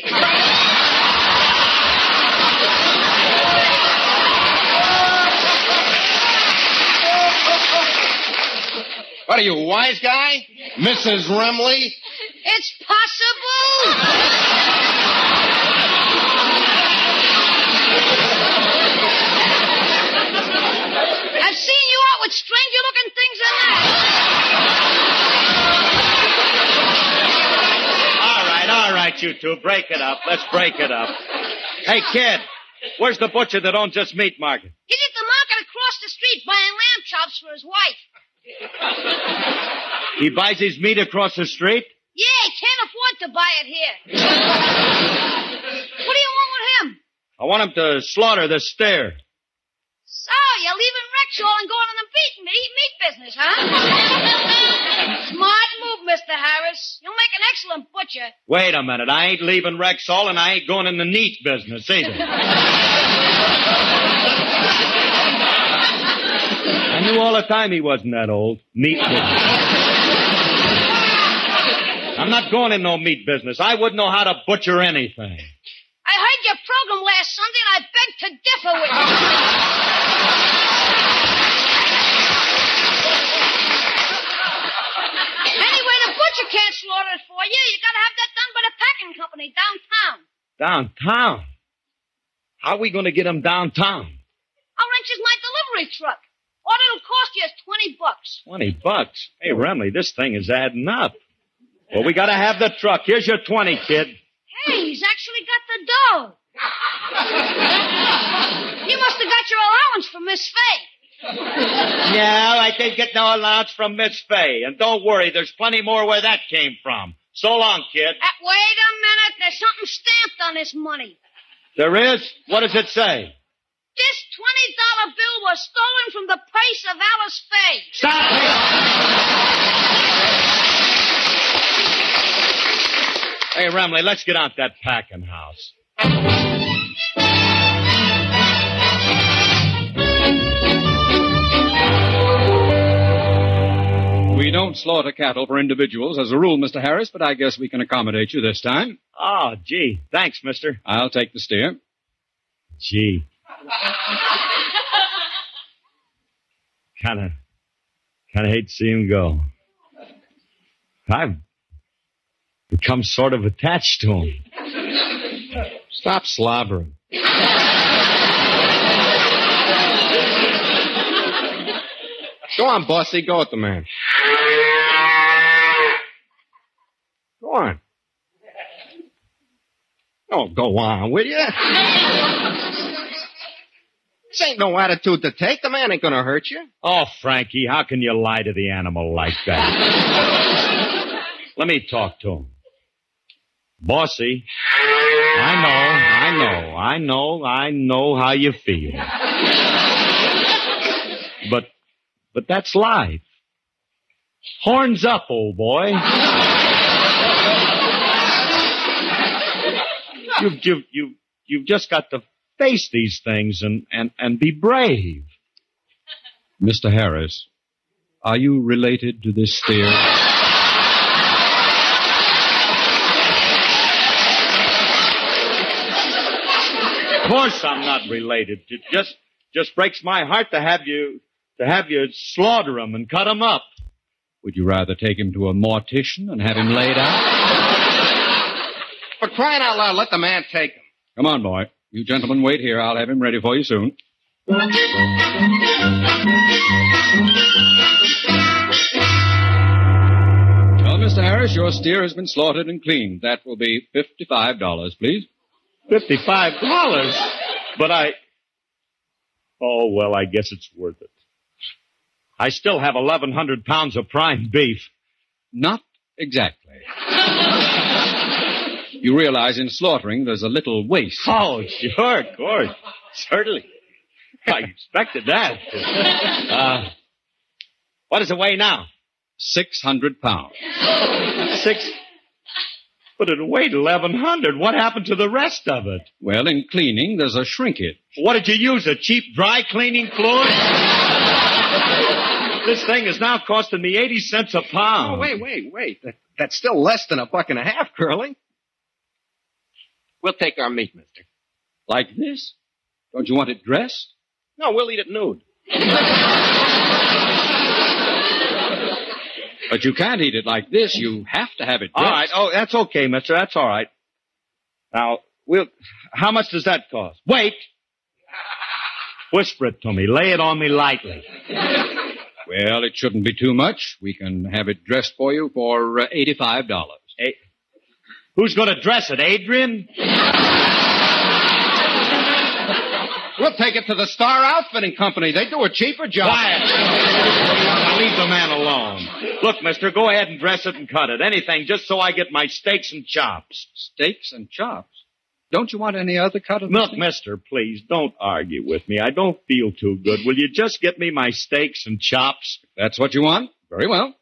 What are you, a wise guy? Mrs. Remley? It's possible. I've seen you out with stranger looking things than that. All right, all right, you two. Break it up. Let's break it up. Hey, kid. Where's the butcher that owns this meat market? He's at the market across the street buying lamb chops for his wife. He buys his meat across the street? Yeah, he can't afford to buy it here. what do you want with him? I want him to slaughter the steer. So, you're leaving Rexall and going to the meat, meat, meat business, huh? Smart move, Mr. Harris. You'll make an excellent butcher. Wait a minute. I ain't leaving Rexall and I ain't going in the meat business either. I knew all the time he wasn't that old. Meat business. I'm not going in no meat business. I wouldn't know how to butcher anything. I heard your program last Sunday and I beg to differ with you. anyway, the butcher can't slaughter it for you. You gotta have that done by the packing company downtown. Downtown? How are we going to get him downtown? I'll rent you my delivery truck. All it'll cost you is twenty bucks. Twenty bucks. Hey, Remley, this thing is adding up. Well, we got to have the truck. Here's your twenty, kid. Hey, he's actually got the dough. you must have got your allowance from Miss Faye. No, I didn't get no allowance from Miss Faye. And don't worry, there's plenty more where that came from. So long, kid. Uh, wait a minute. There's something stamped on this money. There is? What does it say? This $20 bill was stolen from the purse of Alice Faye. Hey, Remley, let's get out that packing house. We don't slaughter cattle for individuals as a rule, Mr. Harris, but I guess we can accommodate you this time. Oh, gee. Thanks, mister. I'll take the steer. Gee. Kind of, kind of hate to see him go. I've become sort of attached to him. Stop slobbering. Go on, bossy. Go with the man. Go on. Oh, go on, will you? This ain't no attitude to take. The man ain't gonna hurt you. Oh, Frankie, how can you lie to the animal like that? Let me talk to him. Bossy, I know, I know, I know, I know how you feel. But, but that's life. Horns up, old boy. You've, you've, you've, you've just got to face these things and, and, and be brave. Mr. Harris, are you related to this steer? Of course I'm not related. It just, just breaks my heart to have you, to have you slaughter him and cut him up. Would you rather take him to a mortician and have him laid out? For crying out loud, let the man take him. Come on, boy. You gentlemen wait here. I'll have him ready for you soon. Well, Mr. Harris, your steer has been slaughtered and cleaned. That will be $55, please. Fifty-five dollars? But I, oh well, I guess it's worth it. I still have eleven hundred pounds of prime beef. Not exactly. You realize in slaughtering there's a little waste. Oh, sure, of course. Certainly. I expected that. Uh, what does it weigh now? 600 pounds. Six. But it weighed 1100. What happened to the rest of it? Well, in cleaning, there's a shrinkage. What did you use? A cheap dry cleaning fluid? this thing is now costing me 80 cents a pound. Oh, wait, wait, wait. That's still less than a buck and a half, Curly. We'll take our meat, mister. Like this? Don't you want it dressed? No, we'll eat it nude. But you can't eat it like this. You have to have it All dressed. right. Oh, that's okay, mister. That's all right. Now, we'll, how much does that cost? Wait! Whisper it to me. Lay it on me lightly. Well, it shouldn't be too much. We can have it dressed for you for uh, $85. Hey, who's going to dress it, Adrian? We'll take it to the Star Outfitting Company. They do a cheaper job. Quiet. Now leave the man alone. Look, mister, go ahead and dress it and cut it. Anything, just so I get my steaks and chops. Steaks and chops? Don't you want any other cut of meat? Look, mister, please, don't argue with me. I don't feel too good. Will you just get me my steaks and chops? That's what you want? Very well.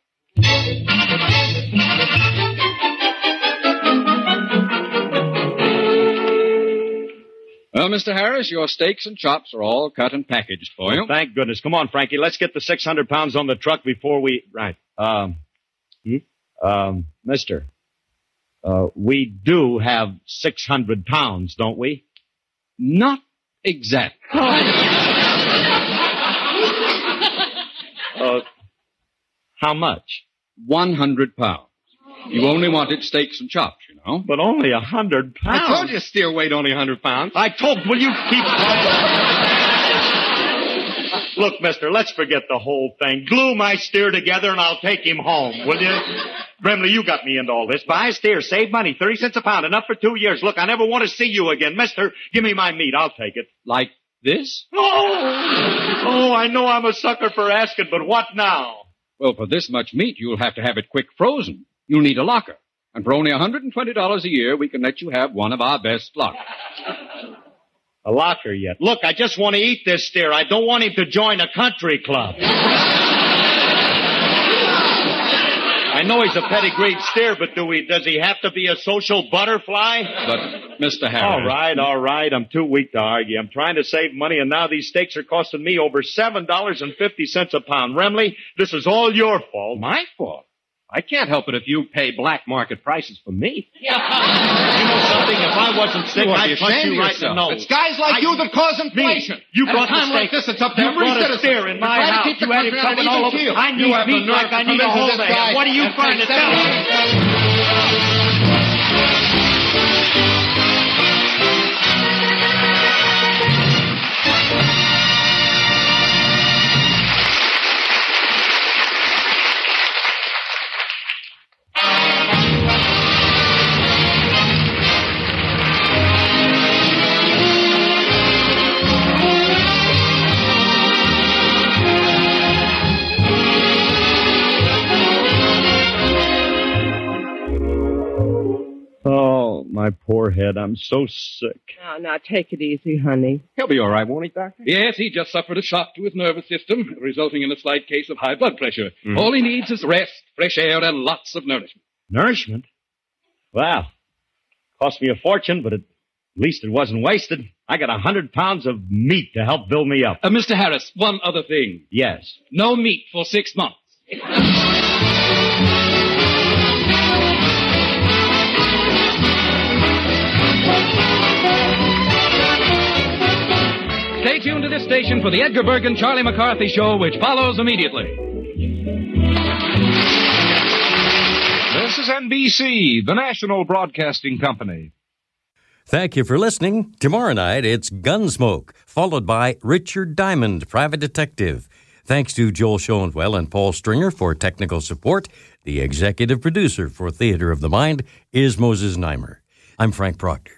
Well, Mr. Harris, your steaks and chops are all cut and packaged for you. Well, thank goodness. Come on, Frankie. Let's get the 600 pounds on the truck before we. Right. Um, hmm? um, mister. Uh, we do have 600 pounds, don't we? Not exactly. Uh, how much? 100 pounds. You only wanted steaks and chops, you know. But only a hundred pounds. I told you steer weight only a 100 pounds. I told. Will you keep quiet? Look, mister, let's forget the whole thing. Glue my steer together and I'll take him home, will you? Remley, you got me into all this. Buy a steer, save money, 30 cents a pound, enough for two years. Look, I never want to see you again. Mister, give me my meat. I'll take it. Like this? Oh, oh, I know I'm a sucker for asking, but what now? Well, for this much meat, you'll have to have it quick frozen. You'll need a locker. And for only $120 a year, we can let you have one of our best lockers. A locker yet. Look, I just want to eat this steer. I don't want him to join a country club. I know he's a pedigreed steer, but do we, does he have to be a social butterfly? But, Mr. Harris. All right, all right. I'm too weak to argue. I'm trying to save money, and now these steaks are costing me over $7.50 a pound. Remley, this is all your fault. My fault? I can't help it if you pay black market prices for meat. You know something? If I wasn't sick, You ought to be I'd punch you right in the nose. It's guys like I- you that cause inflation. Me, you At brought a time like this, it's up to You every citizen steer in my house. You had him coming all over. I need meat like I need a whole man. What are you trying to tell me? Poor head. I'm so sick. Now, now, take it easy, honey. He'll be all right, won't he, Doctor? Yes, he just suffered a shock to his nervous system, resulting in a slight case of high blood pressure. Mm. All he needs is rest, fresh air, and lots of nourishment. Nourishment? Wow. Cost me a fortune, but at least it wasn't wasted. I got a hundred pounds of meat to help build me up. Uh, Mr. Harris, one other thing. Yes. No meat for six months. Stay tuned to this station for the Edgar Bergen Charlie McCarthy Show, which follows immediately. This is NBC, the national broadcasting company. Thank you for listening. Tomorrow night, it's Gunsmoke, followed by Richard Diamond, Private Detective. Thanks to Joel Schoenwell and Paul Stringer for technical support. The executive producer for Theater of the Mind is Moses Znaimer. I'm Frank Proctor.